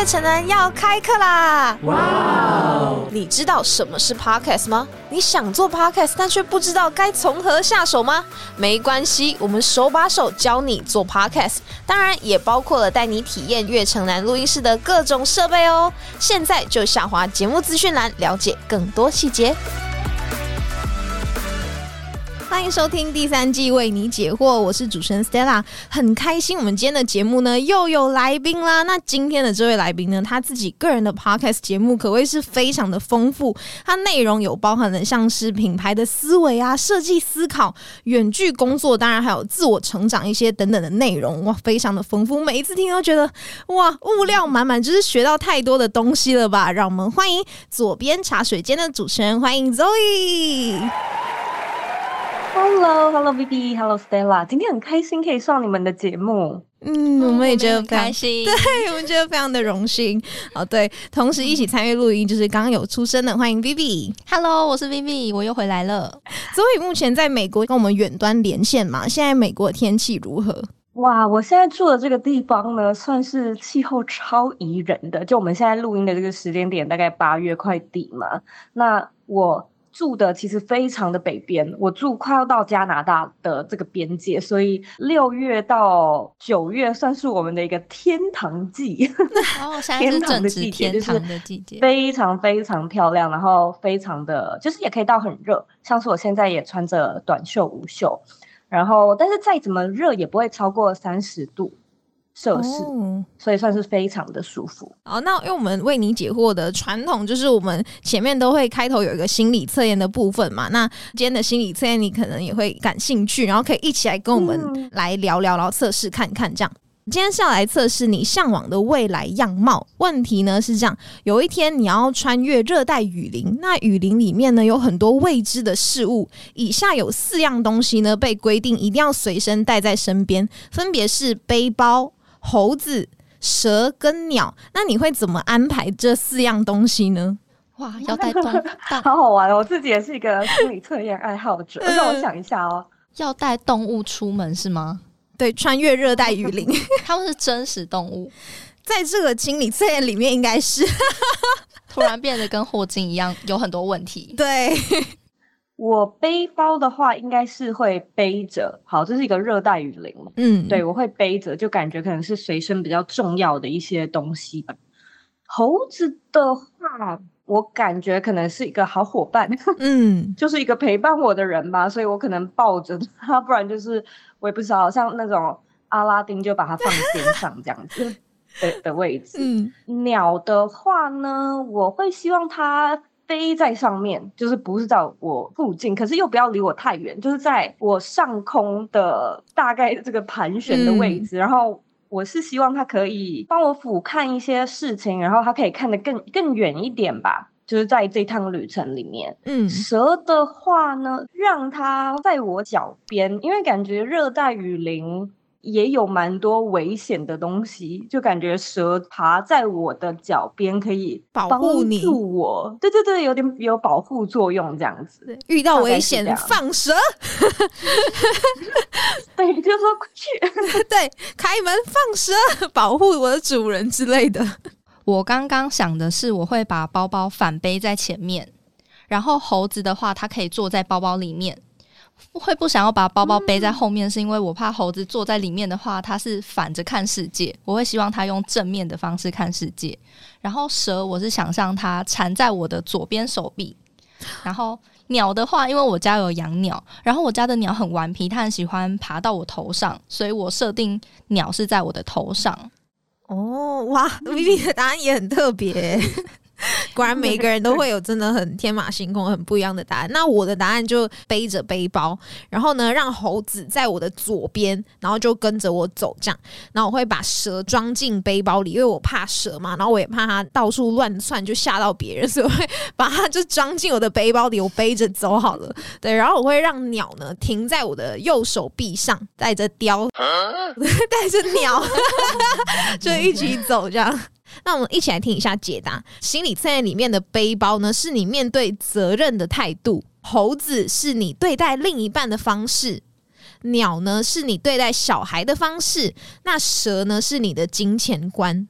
月城南要开课啦！哇哦！你知道什么是 podcast 吗？你想做 podcast，但却不知道该从何下手吗？没关系，我们手把手教你做 podcast，当然也包括了带你体验月城南录音室的各种设备哦。现在就下滑节目资讯栏，了解更多细节。欢迎收听第三季为你解惑，我是主持人 Stella，很开心我们今天的节目呢又有来宾啦。那今天的这位来宾呢，他自己个人的 podcast 节目可谓是非常的丰富，它内容有包含了像是品牌的思维啊、设计思考、远距工作，当然还有自我成长一些等等的内容，哇，非常的丰富。每一次听都觉得哇，物料满满，就是学到太多的东西了吧？让我们欢迎左边茶水间的主持人，欢迎 Zoe。Hello，Hello，Vivi，Hello，Stella，今天很开心可以上你们的节目。嗯，我们也觉得开心，对我们觉得非常的荣幸。哦，对，同时一起参与录音就是刚刚有出生的，欢迎 Vivi。Hello，我是 Vivi，我又回来了。所以目前在美国跟我们远端连线嘛，现在美国天气如何？哇，我现在住的这个地方呢，算是气候超宜人的。就我们现在录音的这个时间点，大概八月快底嘛。那我。住的其实非常的北边，我住快要到加拿大的这个边界，所以六月到九月算是我们的一个天堂季。哦，天堂的季节就是非常非常漂亮，然后非常的就是也可以到很热，像是我现在也穿着短袖无袖，然后但是再怎么热也不会超过三十度。设施，所以算是非常的舒服。好，那因为我们为你解惑的传统，就是我们前面都会开头有一个心理测验的部分嘛。那今天的心理测验，你可能也会感兴趣，然后可以一起来跟我们来聊聊，然后测试看看。这样，今天是要来测试你向往的未来样貌。问题呢是这样：有一天你要穿越热带雨林，那雨林里面呢有很多未知的事物。以下有四样东西呢被规定一定要随身带在身边，分别是背包。猴子、蛇跟鸟，那你会怎么安排这四样东西呢？哇，要带动，好好玩哦！我自己也是一个心理测验爱好者，让我想一下哦。要带动物出门是吗？对，穿越热带雨林，他们是真实动物，在这个心理测验里面应该是突然变得跟霍金一样，有很多问题。对。我背包的话，应该是会背着。好，这是一个热带雨林嗯，对我会背着，就感觉可能是随身比较重要的一些东西吧。猴子的话，我感觉可能是一个好伙伴，嗯，就是一个陪伴我的人吧。所以我可能抱着它，不然就是我也不知道，像那种阿拉丁就把它放肩上这样子 的的位置。嗯，鸟的话呢，我会希望它。飞在上面，就是不是在我附近，可是又不要离我太远，就是在我上空的大概这个盘旋的位置。然后我是希望它可以帮我俯瞰一些事情，然后它可以看得更更远一点吧。就是在这趟旅程里面，嗯，蛇的话呢，让它在我脚边，因为感觉热带雨林。也有蛮多危险的东西，就感觉蛇爬在我的脚边可以保护你，我，对对对，有点有保护作用这样子。遇到危险放蛇，对，就说过去，对，开门放蛇，保护我的主人之类的。我刚刚想的是，我会把包包反背在前面，然后猴子的话，它可以坐在包包里面。会不想要把包包背在后面，是因为我怕猴子坐在里面的话，它是反着看世界。我会希望它用正面的方式看世界。然后蛇，我是想象它缠在我的左边手臂。然后鸟的话，因为我家有养鸟，然后我家的鸟很顽皮，它很喜欢爬到我头上，所以我设定鸟是在我的头上。哦，哇，Vivi 的答案也很特别。果然每个人都会有真的很天马行空、很不一样的答案。那我的答案就背着背包，然后呢，让猴子在我的左边，然后就跟着我走这样。然后我会把蛇装进背包里，因为我怕蛇嘛，然后我也怕它到处乱窜，就吓到别人，所以会把它就装进我的背包里，我背着走好了。对，然后我会让鸟呢停在我的右手臂上，带着雕，带着鸟，就一起走这样。那我们一起来听一下解答。心理测验里面的背包呢，是你面对责任的态度；猴子是你对待另一半的方式；鸟呢是你对待小孩的方式；那蛇呢是你的金钱观。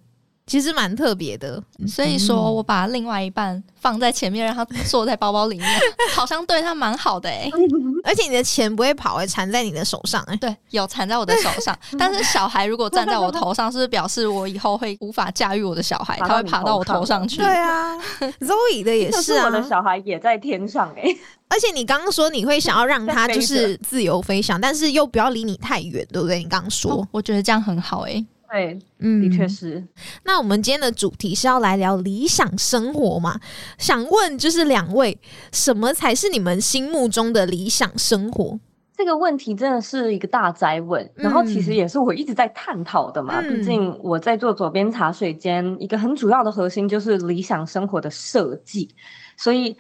其实蛮特别的。所以说我把另外一半放在前面，让他坐在包包里面，好像对他蛮好的哎。而且你的钱不会跑，会缠在你的手上哎。对，有缠在我的手上。但是小孩如果站在我头上，是不是表示我以后会无法驾驭我的小孩？他会爬到我头上去。对啊，Zoe 的也是啊。我的小孩也在天上哎。而且你刚刚说你会想要让他就是自由飞翔，但是又不要离你太远，对不对？你刚刚说，我觉得这样很好哎。对，嗯，的确是。那我们今天的主题是要来聊理想生活嘛？想问就是两位，什么才是你们心目中的理想生活？这个问题真的是一个大灾问，然后其实也是我一直在探讨的嘛。毕竟我在做左边茶水间，一个很主要的核心就是理想生活的设计，所以。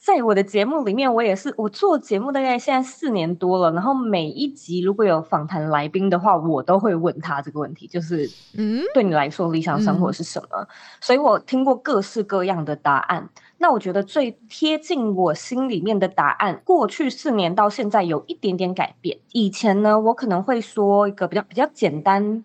在我的节目里面，我也是我做节目大概现在四年多了，然后每一集如果有访谈来宾的话，我都会问他这个问题，就是嗯，对你来说理想生活是什么？所以我听过各式各样的答案。那我觉得最贴近我心里面的答案，过去四年到现在有一点点改变。以前呢，我可能会说一个比较比较简单、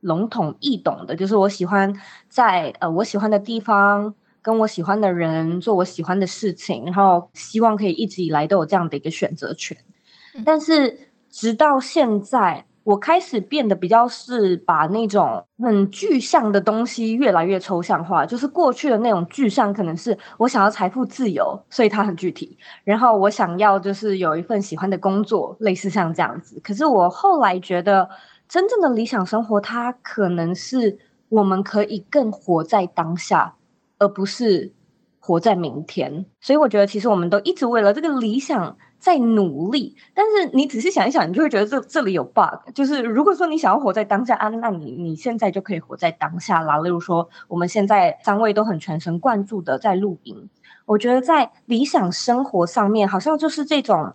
笼统易懂的，就是我喜欢在呃我喜欢的地方。跟我喜欢的人做我喜欢的事情，然后希望可以一直以来都有这样的一个选择权。但是直到现在，我开始变得比较是把那种很具象的东西越来越抽象化。就是过去的那种具象，可能是我想要财富自由，所以它很具体。然后我想要就是有一份喜欢的工作，类似像这样子。可是我后来觉得，真正的理想生活，它可能是我们可以更活在当下。而不是活在明天，所以我觉得其实我们都一直为了这个理想在努力。但是你仔细想一想，你就会觉得这这里有 bug。就是如果说你想要活在当下啊，那你你现在就可以活在当下啦。例如说，我们现在三位都很全神贯注的在录音。我觉得在理想生活上面，好像就是这种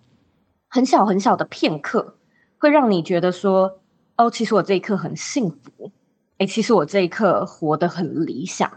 很小很小的片刻，会让你觉得说，哦，其实我这一刻很幸福。哎，其实我这一刻活得很理想，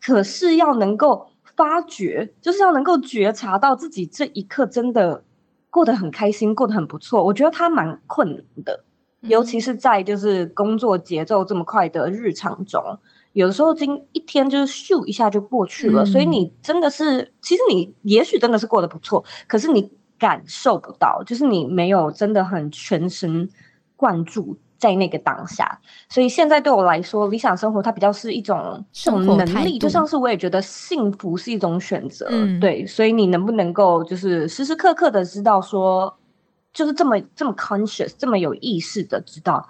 可是要能够发觉，就是要能够觉察到自己这一刻真的过得很开心，过得很不错。我觉得它蛮困难的，尤其是在就是工作节奏这么快的日常中，有的时候今一天就是咻一下就过去了。所以你真的是，其实你也许真的是过得不错，可是你感受不到，就是你没有真的很全神贯注。在那个当下，所以现在对我来说，理想生活它比较是一种生活能力，就像是我也觉得幸福是一种选择，对，所以你能不能够就是时时刻刻的知道说，就是这么这么 conscious，这么有意识的知道，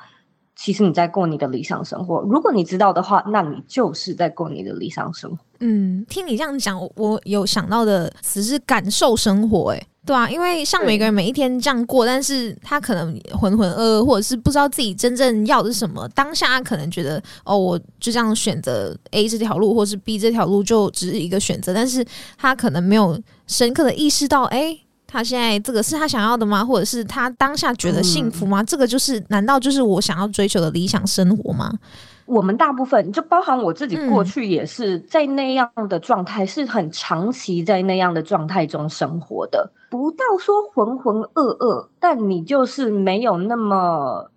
其实你在过你的理想生活。如果你知道的话，那你就是在过你的理想生活。嗯，听你这样讲，我有想到的词是感受生活，诶。对啊，因为像每个人每一天这样过，但是他可能浑浑噩噩，或者是不知道自己真正要的是什么。当下他可能觉得，哦，我就这样选择 A 这条路，或是 B 这条路，就只是一个选择。但是他可能没有深刻的意识到，哎，他现在这个是他想要的吗？或者是他当下觉得幸福吗？这个就是，难道就是我想要追求的理想生活吗？我们大部分就包含我自己，过去也是在那样的状态，是很长期在那样的状态中生活的。不到说浑浑噩噩，但你就是没有那么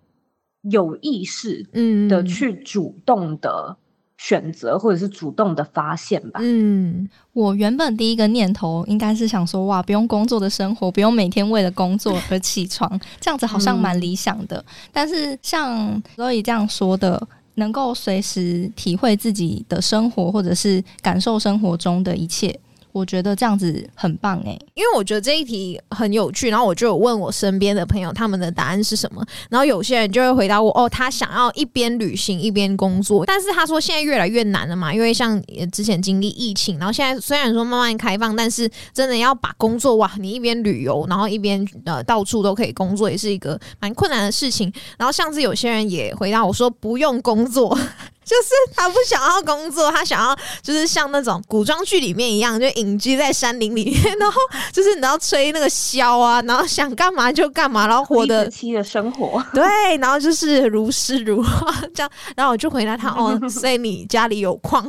有意识，嗯，的去主动的选择，或者是主动的发现吧。嗯，我原本第一个念头应该是想说，哇，不用工作的生活，不用每天为了工作而起床，这样子好像蛮理想的。但是像所以这样说的。能够随时体会自己的生活，或者是感受生活中的一切。我觉得这样子很棒诶，因为我觉得这一题很有趣，然后我就有问我身边的朋友他们的答案是什么，然后有些人就会回答我哦，他想要一边旅行一边工作，但是他说现在越来越难了嘛，因为像之前经历疫情，然后现在虽然说慢慢开放，但是真的要把工作哇，你一边旅游，然后一边呃到处都可以工作，也是一个蛮困难的事情。然后上次有些人也回答我说不用工作。就是他不想要工作，他想要就是像那种古装剧里面一样，就隐居在山林里面，然后就是你要吹那个箫啊，然后想干嘛就干嘛，然后活得期的生活，对，然后就是如诗如画这样。然后我就回答他 哦，所以你家里有矿。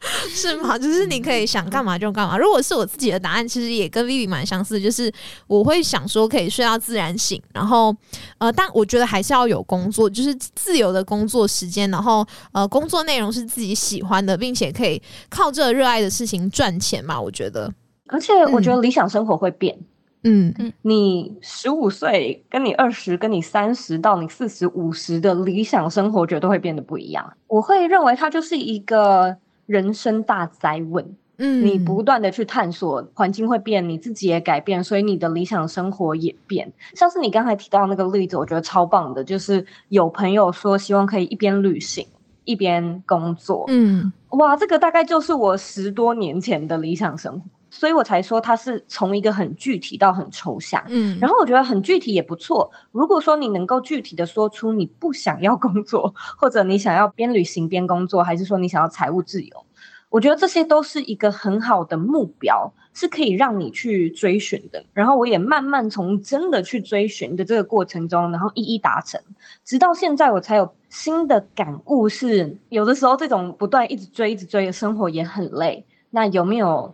是吗？就是你可以想干嘛就干嘛。如果是我自己的答案，其实也跟 Vivi 蛮相似，就是我会想说可以睡到自然醒，然后呃，但我觉得还是要有工作，就是自由的工作时间，然后呃，工作内容是自己喜欢的，并且可以靠这热爱的事情赚钱嘛。我觉得，而且我觉得理想生活会变。嗯嗯，你十五岁跟你二十、跟你三十到你四十五十的理想生活，绝对会变得不一样。我会认为它就是一个。人生大灾问，嗯，你不断的去探索，环境会变，你自己也改变，所以你的理想生活也变。像是你刚才提到那个例子，我觉得超棒的，就是有朋友说希望可以一边旅行一边工作，嗯，哇，这个大概就是我十多年前的理想生活，所以我才说它是从一个很具体到很抽象，嗯，然后我觉得很具体也不错。如果说你能够具体的说出你不想要工作，或者你想要边旅行边工作，还是说你想要财务自由？我觉得这些都是一个很好的目标，是可以让你去追寻的。然后我也慢慢从真的去追寻的这个过程中，然后一一达成，直到现在我才有新的感悟。是有的时候这种不断一直追、一直追的生活也很累。那有没有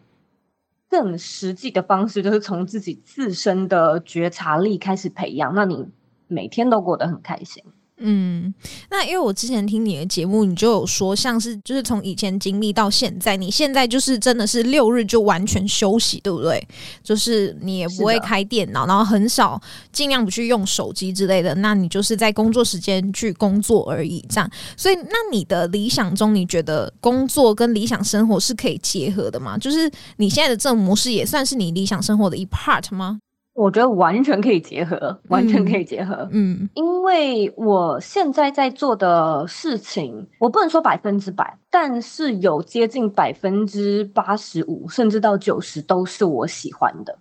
更实际的方式，就是从自己自身的觉察力开始培养，那你每天都过得很开心？嗯，那因为我之前听你的节目，你就有说，像是就是从以前经历到现在，你现在就是真的是六日就完全休息，对不对？就是你也不会开电脑，然后很少尽量不去用手机之类的。那你就是在工作时间去工作而已，这样。所以，那你的理想中，你觉得工作跟理想生活是可以结合的吗？就是你现在的这种模式，也算是你理想生活的一 part 吗？我觉得完全可以结合，完全可以结合。嗯，因为我现在在做的事情，我不能说百分之百，但是有接近百分之八十五，甚至到九十都是我喜欢的。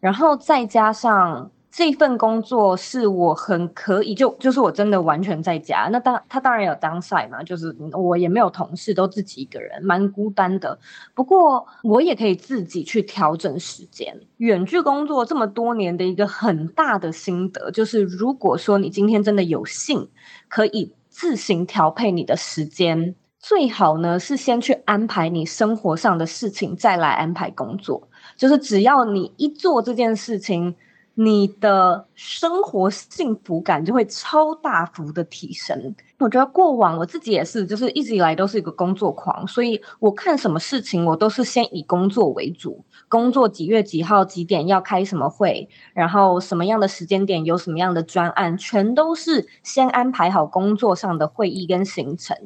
然后再加上。这份工作是我很可以，就就是我真的完全在家。那当他当然有当赛嘛，就是我也没有同事，都自己一个人，蛮孤单的。不过我也可以自己去调整时间。远距工作这么多年的一个很大的心得，就是如果说你今天真的有幸可以自行调配你的时间，最好呢是先去安排你生活上的事情，再来安排工作。就是只要你一做这件事情。你的生活幸福感就会超大幅的提升。我觉得过往我自己也是，就是一直以来都是一个工作狂，所以我看什么事情我都是先以工作为主。工作几月几号几点要开什么会，然后什么样的时间点有什么样的专案，全都是先安排好工作上的会议跟行程，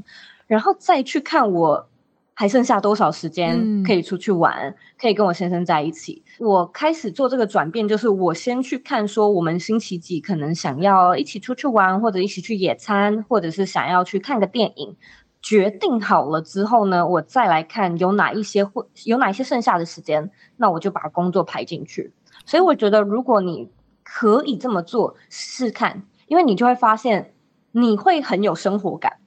然后再去看我。还剩下多少时间可以出去玩？可以跟我先生在一起？我开始做这个转变，就是我先去看说，我们星期几可能想要一起出去玩，或者一起去野餐，或者是想要去看个电影。决定好了之后呢，我再来看有哪一些会有哪一些剩下的时间，那我就把工作排进去。所以我觉得，如果你可以这么做试试看，因为你就会发现你会很有生活感。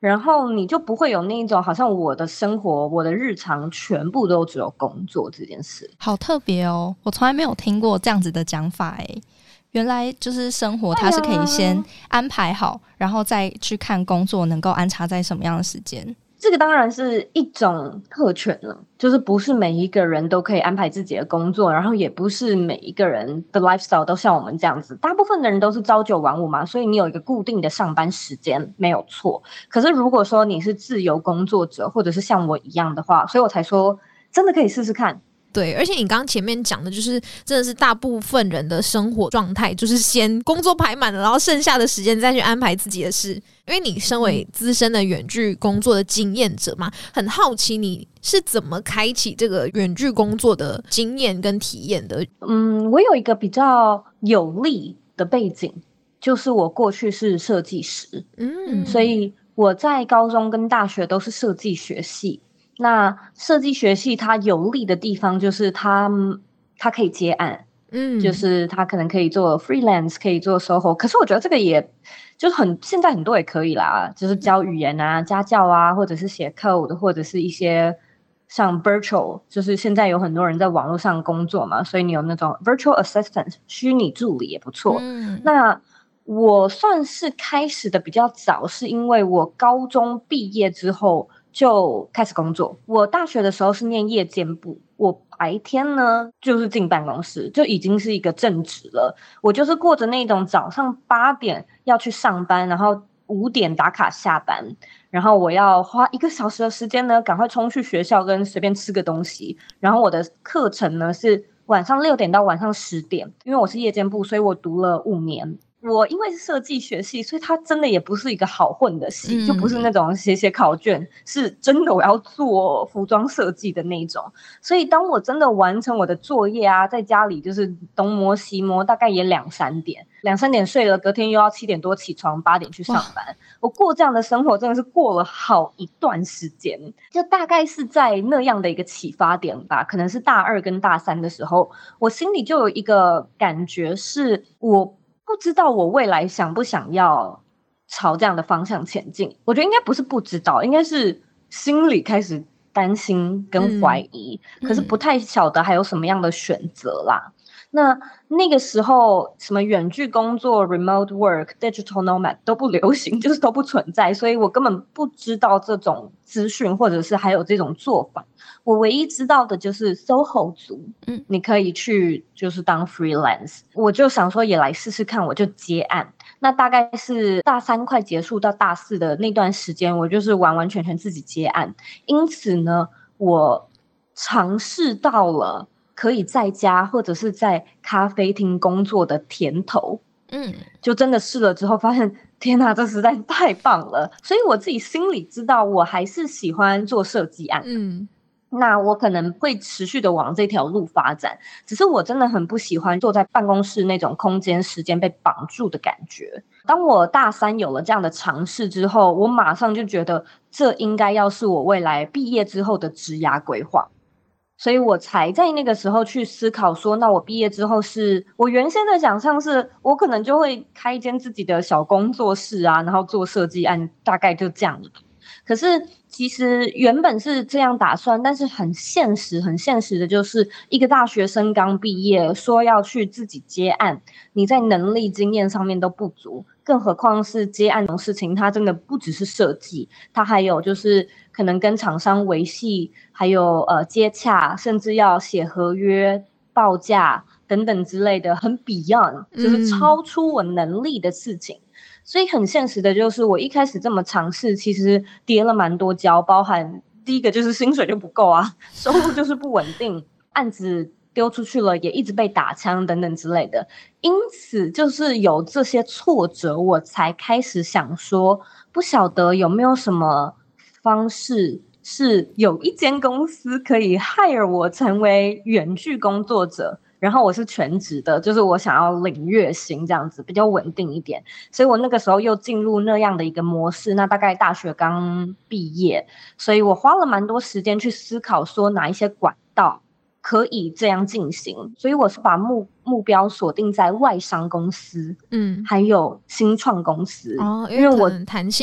然后你就不会有那一种好像我的生活、我的日常全部都只有工作这件事，好特别哦！我从来没有听过这样子的讲法诶，原来就是生活它是可以先安排好，然后再去看工作能够安插在什么样的时间。这个当然是一种特权了，就是不是每一个人都可以安排自己的工作，然后也不是每一个人的 lifestyle 都像我们这样子。大部分的人都是朝九晚五嘛，所以你有一个固定的上班时间没有错。可是如果说你是自由工作者，或者是像我一样的话，所以我才说真的可以试试看。对，而且你刚刚前面讲的，就是真的是大部分人的生活状态，就是先工作排满了，然后剩下的时间再去安排自己的事。因为你身为资深的远距工作的经验者嘛，很好奇你是怎么开启这个远距工作的经验跟体验的。嗯，我有一个比较有利的背景，就是我过去是设计师，嗯，所以我在高中跟大学都是设计学系。那设计学系它有利的地方就是它它可以接案，嗯，就是它可能可以做 freelance，可以做 SOHO。可是我觉得这个也就是很现在很多也可以啦，就是教语言啊、家教啊，或者是写 code，或者是一些像 virtual，就是现在有很多人在网络上工作嘛，所以你有那种 virtual assistant 虚拟助理也不错。那我算是开始的比较早，是因为我高中毕业之后。就开始工作。我大学的时候是念夜间部，我白天呢就是进办公室，就已经是一个正职了。我就是过着那种早上八点要去上班，然后五点打卡下班，然后我要花一个小时的时间呢，赶快冲去学校跟随便吃个东西。然后我的课程呢是晚上六点到晚上十点，因为我是夜间部，所以我读了五年。我因为是设计学系，所以它真的也不是一个好混的系，就不是那种写写考卷，是真的我要做服装设计的那种。所以当我真的完成我的作业啊，在家里就是东摸西摸，大概也两三点，两三点睡了，隔天又要七点多起床，八点去上班。我过这样的生活真的是过了好一段时间，就大概是在那样的一个启发点吧，可能是大二跟大三的时候，我心里就有一个感觉是我。不知道我未来想不想要朝这样的方向前进？我觉得应该不是不知道，应该是心里开始担心跟怀疑，可是不太晓得还有什么样的选择啦。那那个时候，什么远距工作、remote work、digital nomad 都不流行，就是都不存在，所以我根本不知道这种资讯，或者是还有这种做法。我唯一知道的就是 SOHO 族，嗯，你可以去就是当 freelance，我就想说也来试试看，我就接案。那大概是大三快结束到大四的那段时间，我就是完完全全自己接案。因此呢，我尝试到了可以在家或者是在咖啡厅工作的甜头，嗯，就真的试了之后发现，天哪，这实在太棒了。所以我自己心里知道，我还是喜欢做设计案，嗯。那我可能会持续的往这条路发展，只是我真的很不喜欢坐在办公室那种空间时间被绑住的感觉。当我大三有了这样的尝试之后，我马上就觉得这应该要是我未来毕业之后的职涯规划，所以我才在那个时候去思考说，那我毕业之后是我原先的想象是我可能就会开一间自己的小工作室啊，然后做设计案，大概就这样。可是。其实原本是这样打算，但是很现实，很现实的就是一个大学生刚毕业，说要去自己接案，你在能力、经验上面都不足，更何况是接案这种事情，它真的不只是设计，它还有就是可能跟厂商维系，还有呃接洽，甚至要写合约、报价等等之类的，很 beyond，就是超出我能力的事情。所以很现实的就是，我一开始这么尝试，其实跌了蛮多跤，包含第一个就是薪水就不够啊，收入就是不稳定，案子丢出去了也一直被打枪等等之类的。因此，就是有这些挫折，我才开始想说，不晓得有没有什么方式是有一间公司可以 hire 我成为远距工作者。然后我是全职的，就是我想要领月薪这样子比较稳定一点，所以我那个时候又进入那样的一个模式。那大概大学刚毕业，所以我花了蛮多时间去思考，说哪一些管道可以这样进行。所以我是把目目标锁定在外商公司，嗯，还有新创公司哦，因为我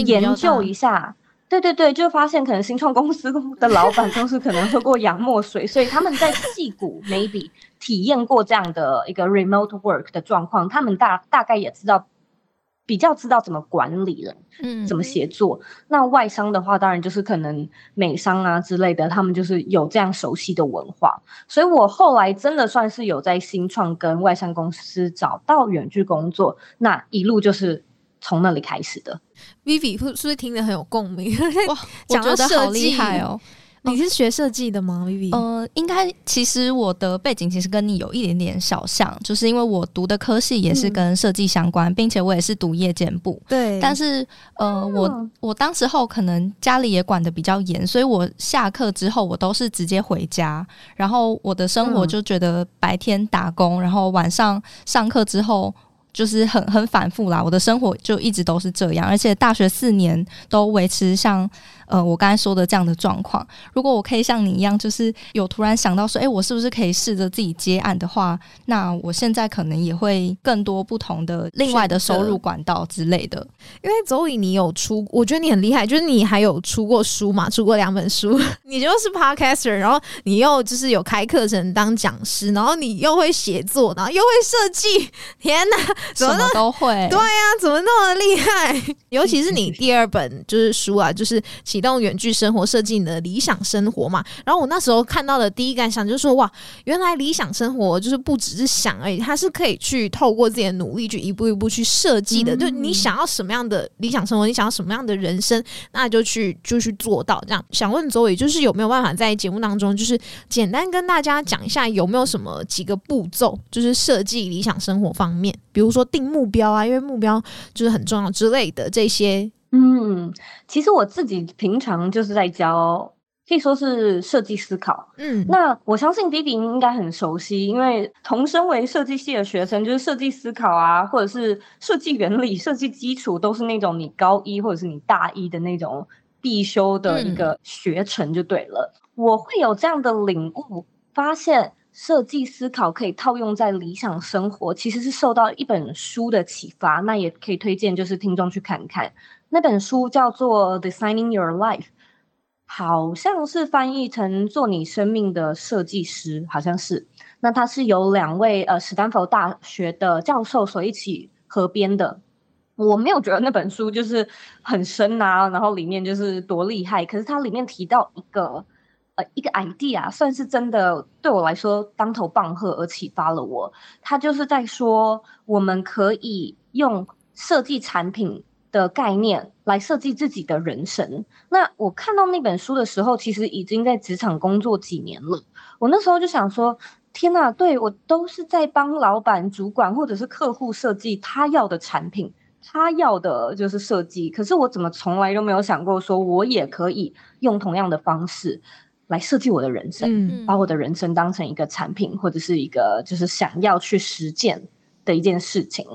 研究一下。对对对，就发现可能新创公司的老板都是可能喝过洋墨水，所以他们在戏谷 maybe 体验过这样的一个 remote work 的状况，他们大大概也知道比较知道怎么管理了，嗯，怎么协作。那外商的话，当然就是可能美商啊之类的，他们就是有这样熟悉的文化。所以我后来真的算是有在新创跟外商公司找到远距工作，那一路就是从那里开始的。Vivi 是不是听得很有共鸣？哇，讲的好厉害哦！你是学设计的吗？Vivi？呃，应该其实我的背景其实跟你有一点点小像，就是因为我读的科系也是跟设计相关，并且我也是读夜间部。对，但是呃，我我当时候可能家里也管的比较严，所以我下课之后我都是直接回家，然后我的生活就觉得白天打工，然后晚上上课之后。就是很很反复啦，我的生活就一直都是这样，而且大学四年都维持像。呃，我刚才说的这样的状况，如果我可以像你一样，就是有突然想到说，哎，我是不是可以试着自己接案的话，那我现在可能也会更多不同的另外的收入管道之类的。因为周以你有出，我觉得你很厉害，就是你还有出过书嘛，出过两本书，你就是 podcaster，然后你又就是有开课程当讲师，然后你又会写作，然后又会设计，天哪，怎么都会。对呀，怎么那么厉害？尤其是你第二本就是书啊，就是。启动远距生活，设计你的理想生活嘛。然后我那时候看到的第一感想就是说，哇，原来理想生活就是不只是想而已，它是可以去透过自己的努力去一步一步去设计的。就你想要什么样的理想生活，你想要什么样的人生，那就去就去做到。这样想问周伟，就是有没有办法在节目当中，就是简单跟大家讲一下，有没有什么几个步骤，就是设计理想生活方面，比如说定目标啊，因为目标就是很重要之类的这些。嗯，其实我自己平常就是在教，可以说是设计思考。嗯，那我相信弟弟应该很熟悉，因为同身为设计系的学生，就是设计思考啊，或者是设计原理、设计基础，都是那种你高一或者是你大一的那种必修的一个学程就对了。我会有这样的领悟，发现。设计思考可以套用在理想生活，其实是受到一本书的启发。那也可以推荐，就是听众去看看那本书，叫做《Designing Your Life》，好像是翻译成“做你生命的设计师”，好像是。那它是由两位呃史丹佛大学的教授所一起合编的。我没有觉得那本书就是很深啊，然后里面就是多厉害。可是它里面提到一个。呃，一个 idea 算是真的对我来说当头棒喝，而启发了我。他就是在说，我们可以用设计产品的概念来设计自己的人生。那我看到那本书的时候，其实已经在职场工作几年了。我那时候就想说，天呐，对我都是在帮老板、主管或者是客户设计他要的产品，他要的就是设计。可是我怎么从来都没有想过，说我也可以用同样的方式。来设计我的人生，把我的人生当成一个产品，或者是一个就是想要去实践的一件事情。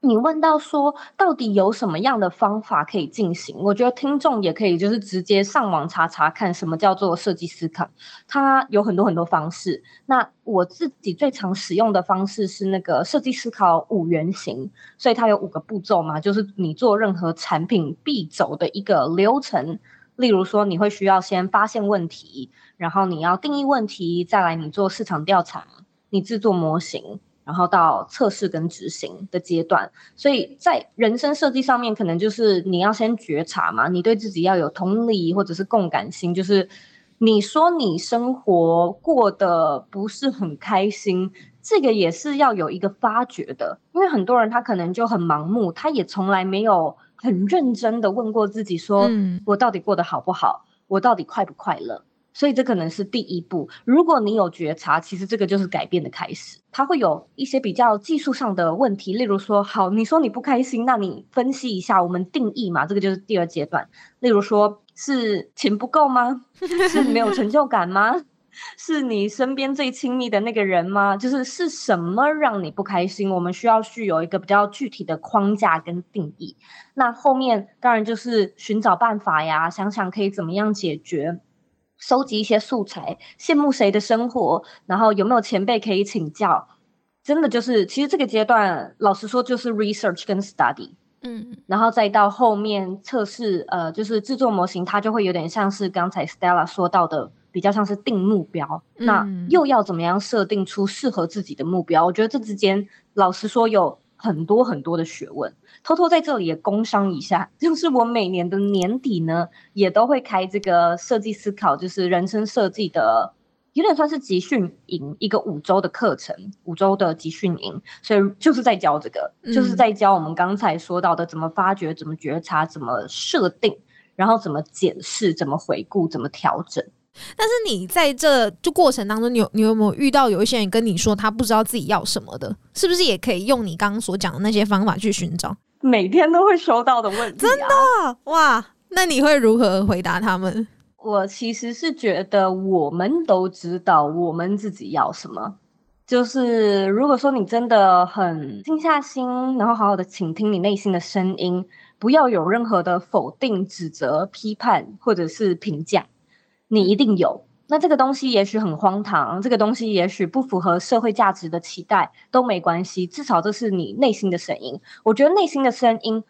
你问到说，到底有什么样的方法可以进行？我觉得听众也可以就是直接上网查查看，什么叫做设计思考。它有很多很多方式。那我自己最常使用的方式是那个设计思考五原型，所以它有五个步骤嘛，就是你做任何产品必走的一个流程。例如说，你会需要先发现问题，然后你要定义问题，再来你做市场调查，你制作模型，然后到测试跟执行的阶段。所以在人生设计上面，可能就是你要先觉察嘛，你对自己要有同理或者是共感心，就是你说你生活过得不是很开心，这个也是要有一个发觉的，因为很多人他可能就很盲目，他也从来没有。很认真的问过自己，说我到底过得好不好？我到底快不快乐？所以这可能是第一步。如果你有觉察，其实这个就是改变的开始。它会有一些比较技术上的问题，例如说，好，你说你不开心，那你分析一下，我们定义嘛，这个就是第二阶段。例如说，是钱不够吗？是没有成就感吗？是你身边最亲密的那个人吗？就是是什么让你不开心？我们需要去有一个比较具体的框架跟定义。那后面当然就是寻找办法呀，想想可以怎么样解决，收集一些素材，羡慕谁的生活，然后有没有前辈可以请教。真的就是，其实这个阶段，老实说就是 research 跟 study，嗯，然后再到后面测试，呃，就是制作模型，它就会有点像是刚才 Stella 说到的。比较像是定目标，那又要怎么样设定出适合自己的目标？我觉得这之间，老实说有很多很多的学问。偷偷在这里也工商一下，就是我每年的年底呢，也都会开这个设计思考，就是人生设计的，有点算是集训营，一个五周的课程，五周的集训营，所以就是在教这个，就是在教我们刚才说到的怎么发掘、怎么觉察、怎么设定，然后怎么检视、怎么回顾、怎么调整。但是你在这就过程当中，你有你有没有遇到有一些人跟你说他不知道自己要什么的？是不是也可以用你刚刚所讲的那些方法去寻找？每天都会收到的问题，真的哇？那你会如何回答他们？我其实是觉得我们都知道我们自己要什么。就是如果说你真的很静下心，然后好好的倾听你内心的声音，不要有任何的否定、指责、批判或者是评价。你一定有，那这个东西也许很荒唐，这个东西也许不符合社会价值的期待都没关系，至少这是你内心的声音。我觉得内心的声音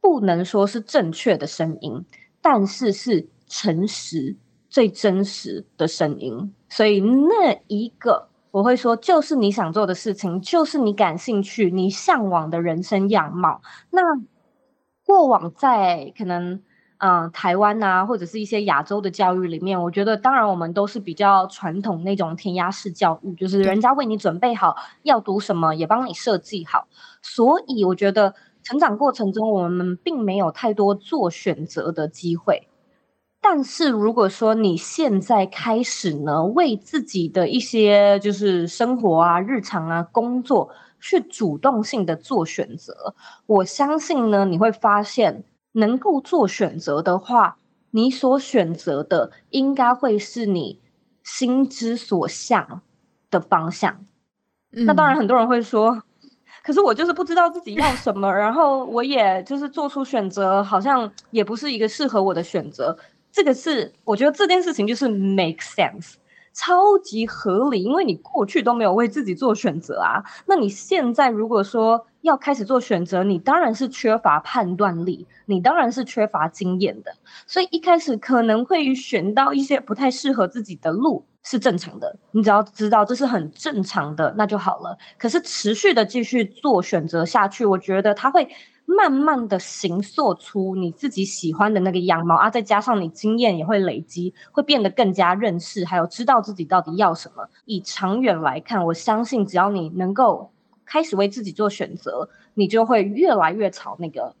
不能说是正确的声音，但是是诚实、最真实的声音。所以那一个我会说，就是你想做的事情，就是你感兴趣、你向往的人生样貌。那过往在可能。嗯，台湾呐，或者是一些亚洲的教育里面，我觉得当然我们都是比较传统那种填鸭式教育，就是人家为你准备好要读什么，也帮你设计好。所以我觉得成长过程中，我们并没有太多做选择的机会。但是如果说你现在开始呢，为自己的一些就是生活啊、日常啊、工作去主动性的做选择，我相信呢，你会发现。能够做选择的话，你所选择的应该会是你心之所向的方向。那当然，很多人会说，可是我就是不知道自己要什么，然后我也就是做出选择，好像也不是一个适合我的选择。这个是我觉得这件事情就是 make sense。超级合理，因为你过去都没有为自己做选择啊。那你现在如果说要开始做选择，你当然是缺乏判断力，你当然是缺乏经验的。所以一开始可能会选到一些不太适合自己的路是正常的，你只要知道这是很正常的，那就好了。可是持续的继续做选择下去，我觉得它会。慢慢的形塑出你自己喜欢的那个样貌啊，再加上你经验也会累积，会变得更加认识，还有知道自己到底要什么。以长远来看，我相信只要你能够开始为自己做选择，你就会越来越朝那个。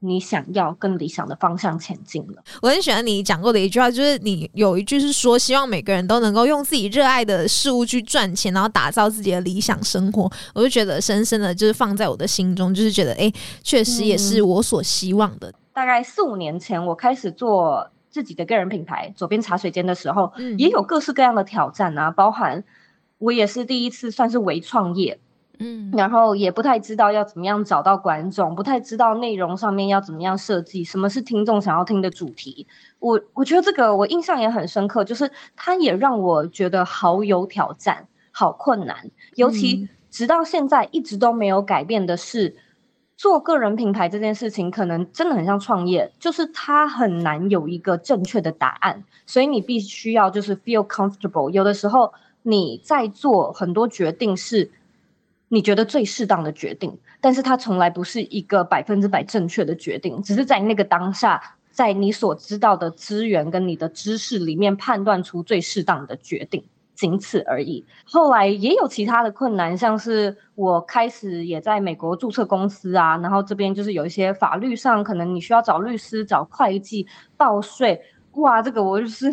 你想要更理想的方向前进了。我很喜欢你讲过的一句话，就是你有一句是说，希望每个人都能够用自己热爱的事物去赚钱，然后打造自己的理想生活。我就觉得深深的，就是放在我的心中，就是觉得，哎，确实也是我所希望的。大概四五年前，我开始做自己的个人品牌左边茶水间的时候，也有各式各样的挑战啊，包含我也是第一次算是微创业。嗯，然后也不太知道要怎么样找到观众，不太知道内容上面要怎么样设计，什么是听众想要听的主题。我我觉得这个我印象也很深刻，就是它也让我觉得好有挑战，好困难。尤其直到现在一直都没有改变的是，做个人品牌这件事情，可能真的很像创业，就是它很难有一个正确的答案，所以你必须要就是 feel comfortable。有的时候你在做很多决定是。你觉得最适当的决定，但是它从来不是一个百分之百正确的决定，只是在那个当下，在你所知道的资源跟你的知识里面判断出最适当的决定，仅此而已。后来也有其他的困难，像是我开始也在美国注册公司啊，然后这边就是有一些法律上可能你需要找律师、找会计、报税。哇，这个我就是，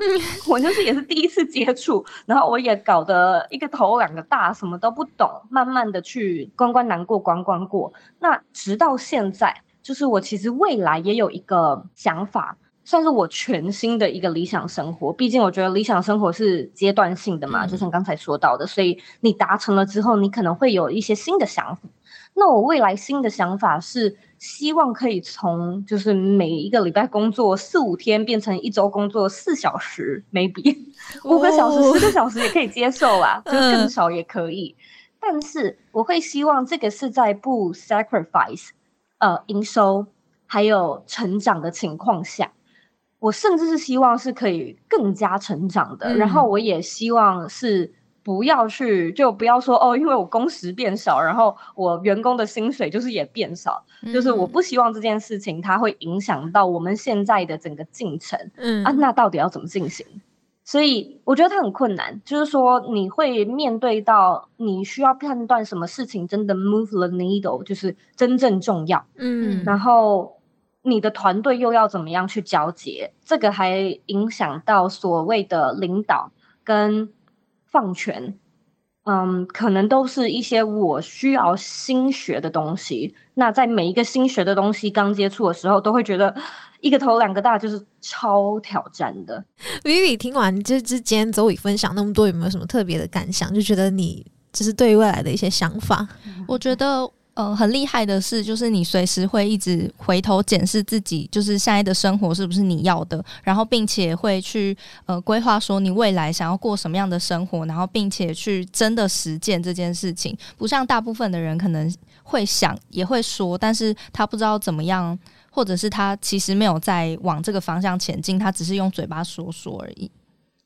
我就是也是第一次接触，然后我也搞得一个头两个大，什么都不懂，慢慢的去关关难过关关过。那直到现在，就是我其实未来也有一个想法，算是我全新的一个理想生活。毕竟我觉得理想生活是阶段性的嘛，就像刚才说到的，所以你达成了之后，你可能会有一些新的想法。那我未来新的想法是。希望可以从就是每一个礼拜工作四五天变成一周工作四小时，maybe 五个小时、十个小时也可以接受啦，就更少也可以。但是我会希望这个是在不 sacrifice 呃营收还有成长的情况下，我甚至是希望是可以更加成长的。然后我也希望是。不要去，就不要说哦，因为我工时变少，然后我员工的薪水就是也变少，就是我不希望这件事情它会影响到我们现在的整个进程。嗯啊，那到底要怎么进行？所以我觉得它很困难，就是说你会面对到你需要判断什么事情真的 move the needle，就是真正重要。嗯，然后你的团队又要怎么样去交接？这个还影响到所谓的领导跟。放权，嗯，可能都是一些我需要新学的东西。那在每一个新学的东西刚接触的时候，都会觉得一个头两个大，就是超挑战的。Vivi 听完这之间周宇分享那么多，有没有什么特别的感想？就觉得你就是对于未来的一些想法？我觉得。呃，很厉害的是，就是你随时会一直回头检视自己，就是现在的生活是不是你要的，然后并且会去呃规划说你未来想要过什么样的生活，然后并且去真的实践这件事情。不像大部分的人可能会想也会说，但是他不知道怎么样，或者是他其实没有在往这个方向前进，他只是用嘴巴说说而已。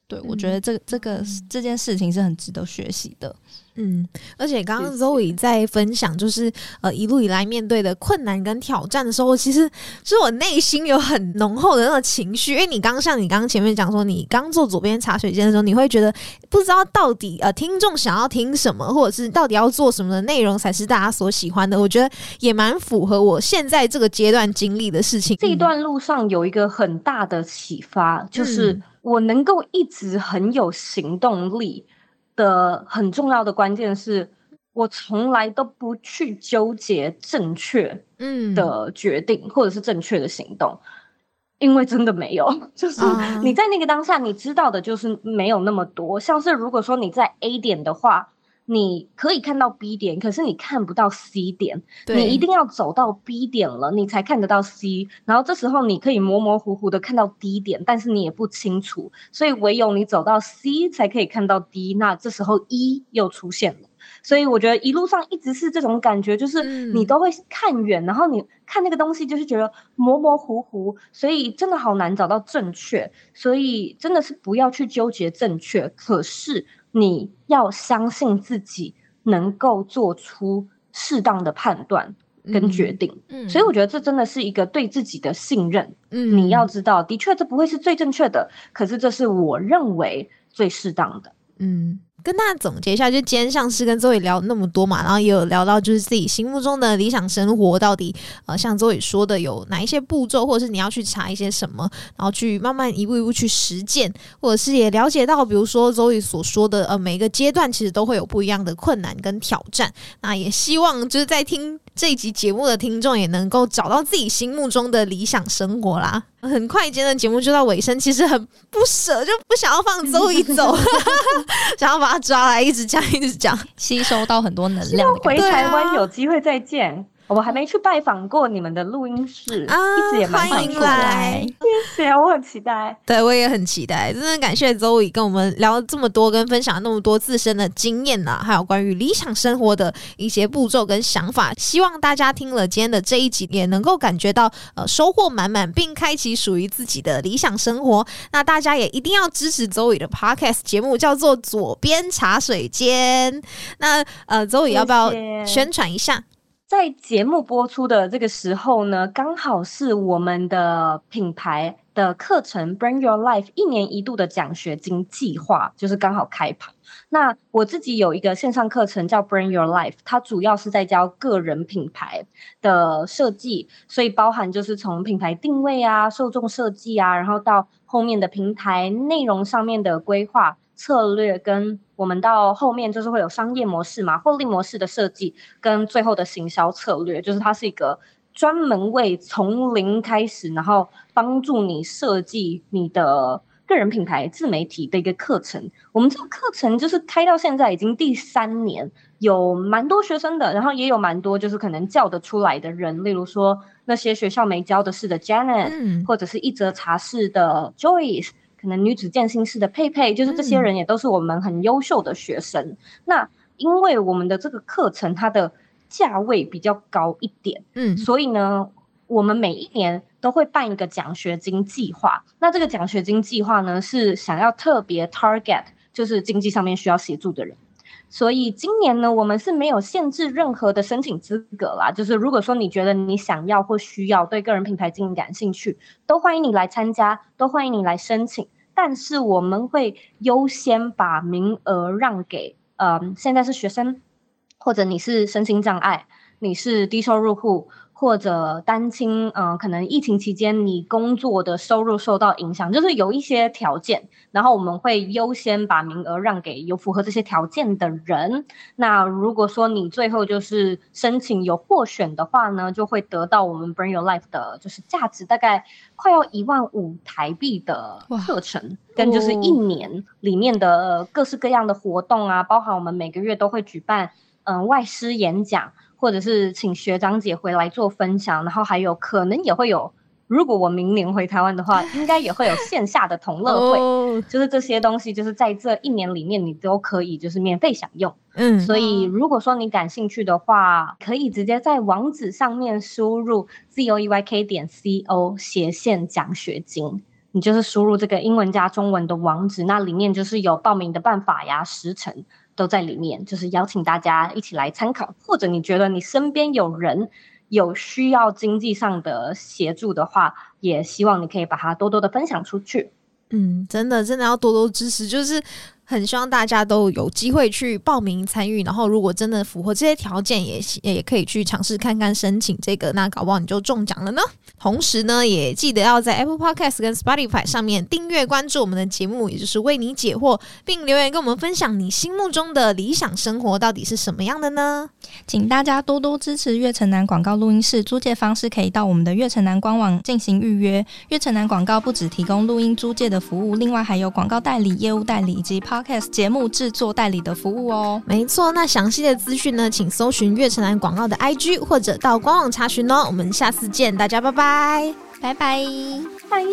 对我觉得这这个这件事情是很值得学习的。嗯，而且刚刚 Zoe 在分享，就是呃一路以来面对的困难跟挑战的时候，其实是我内心有很浓厚的那个情绪。因为你刚像你刚刚前面讲说，你刚做左边茶水间的时候，你会觉得不知道到底呃听众想要听什么，或者是到底要做什么的内容才是大家所喜欢的。我觉得也蛮符合我现在这个阶段经历的事情。这一段路上有一个很大的启发，就是我能够一直很有行动力。的很重要的关键是我从来都不去纠结正确嗯的决定或者是正确的行动，因为真的没有，就是你在那个当下你知道的就是没有那么多。像是如果说你在 A 点的话。你可以看到 B 点，可是你看不到 C 点。你一定要走到 B 点了，你才看得到 C。然后这时候你可以模模糊糊的看到 D 点，但是你也不清楚。所以唯有你走到 C 才可以看到 D。那这时候 E 又出现了。所以我觉得一路上一直是这种感觉，就是你都会看远，然后你看那个东西就是觉得模模糊糊，所以真的好难找到正确。所以真的是不要去纠结正确，可是。你要相信自己能够做出适当的判断跟决定，嗯，所以我觉得这真的是一个对自己的信任。嗯，你要知道，的确这不会是最正确的，可是这是我认为最适当的。嗯。跟大家总结一下，就今天像是跟周宇聊那么多嘛，然后也有聊到就是自己心目中的理想生活到底，呃，像周宇说的有哪一些步骤，或者是你要去查一些什么，然后去慢慢一步一步去实践，或者是也了解到，比如说周宇所说的，呃，每个阶段其实都会有不一样的困难跟挑战。那也希望就是在听这一集节目的听众也能够找到自己心目中的理想生活啦。很快，今天的节目就到尾声，其实很不舍，就不想要放周一走，想要把他抓来一直讲，一直讲，吸收到很多能量。回台湾有机会再见。我还没去拜访过你们的录音室啊，一直也蛮欢迎来，谢谢，我很期待。对，我也很期待。真的感谢周宇跟我们聊了这么多，跟分享那么多自身的经验呐，还有关于理想生活的一些步骤跟想法。希望大家听了今天的这一集，也能够感觉到呃收获满满，并开启属于自己的理想生活。那大家也一定要支持周宇的 podcast 节目，叫做左边茶水间。那呃，周宇要不要宣传一下？在节目播出的这个时候呢，刚好是我们的品牌的课程 Bring Your Life 一年一度的奖学金计划，就是刚好开跑。那我自己有一个线上课程叫 Bring Your Life，它主要是在教个人品牌的设计，所以包含就是从品牌定位啊、受众设计啊，然后到后面的平台内容上面的规划。策略跟我们到后面就是会有商业模式嘛，获利模式的设计跟最后的行销策略，就是它是一个专门为从零开始，然后帮助你设计你的个人品牌自媒体的一个课程。我们这个课程就是开到现在已经第三年，有蛮多学生的，然后也有蛮多就是可能叫得出来的人，例如说那些学校没教的事的 Janet，或者是一则茶室的 Joyce。可能女子健心室的佩佩，就是这些人也都是我们很优秀的学生。那因为我们的这个课程它的价位比较高一点，嗯，所以呢，我们每一年都会办一个奖学金计划。那这个奖学金计划呢，是想要特别 target，就是经济上面需要协助的人。所以今年呢，我们是没有限制任何的申请资格啦。就是如果说你觉得你想要或需要对个人品牌经营感兴趣，都欢迎你来参加，都欢迎你来申请。但是我们会优先把名额让给呃，现在是学生，或者你是身心障碍，你是低收入户。或者单亲，嗯，可能疫情期间你工作的收入受到影响，就是有一些条件，然后我们会优先把名额让给有符合这些条件的人。那如果说你最后就是申请有获选的话呢，就会得到我们 Bring Your Life 的，就是价值大概快要一万五台币的课程，跟就是一年里面的各式各样的活动啊，包含我们每个月都会举办，嗯，外师演讲。或者是请学长姐回来做分享，然后还有可能也会有，如果我明年回台湾的话，应该也会有线下的同乐会，就是这些东西，就是在这一年里面你都可以就是免费享用。嗯，所以如果说你感兴趣的话，可以直接在网址上面输入 z o e y k 点 c o 斜线奖学金，你就是输入这个英文加中文的网址，那里面就是有报名的办法呀、时程。都在里面，就是邀请大家一起来参考。或者你觉得你身边有人有需要经济上的协助的话，也希望你可以把它多多的分享出去。嗯，真的真的要多多支持，就是。很希望大家都有机会去报名参与，然后如果真的符合这些条件，也也可以去尝试看看申请这个，那搞不好你就中奖了呢。同时呢，也记得要在 Apple Podcast 跟 Spotify 上面订阅关注我们的节目，也就是为你解惑，并留言跟我们分享你心目中的理想生活到底是什么样的呢？请大家多多支持悦城南广告录音室，租借方式可以到我们的悦城南官网进行预约。悦城南广告不只提供录音租借的服务，另外还有广告代理、业务代理以及 Podcast 节目制作代理的服务哦。没错，那详细的资讯呢，请搜寻月城南广告的 IG 或者到官网查询哦。我们下次见，大家拜拜，拜拜，拜。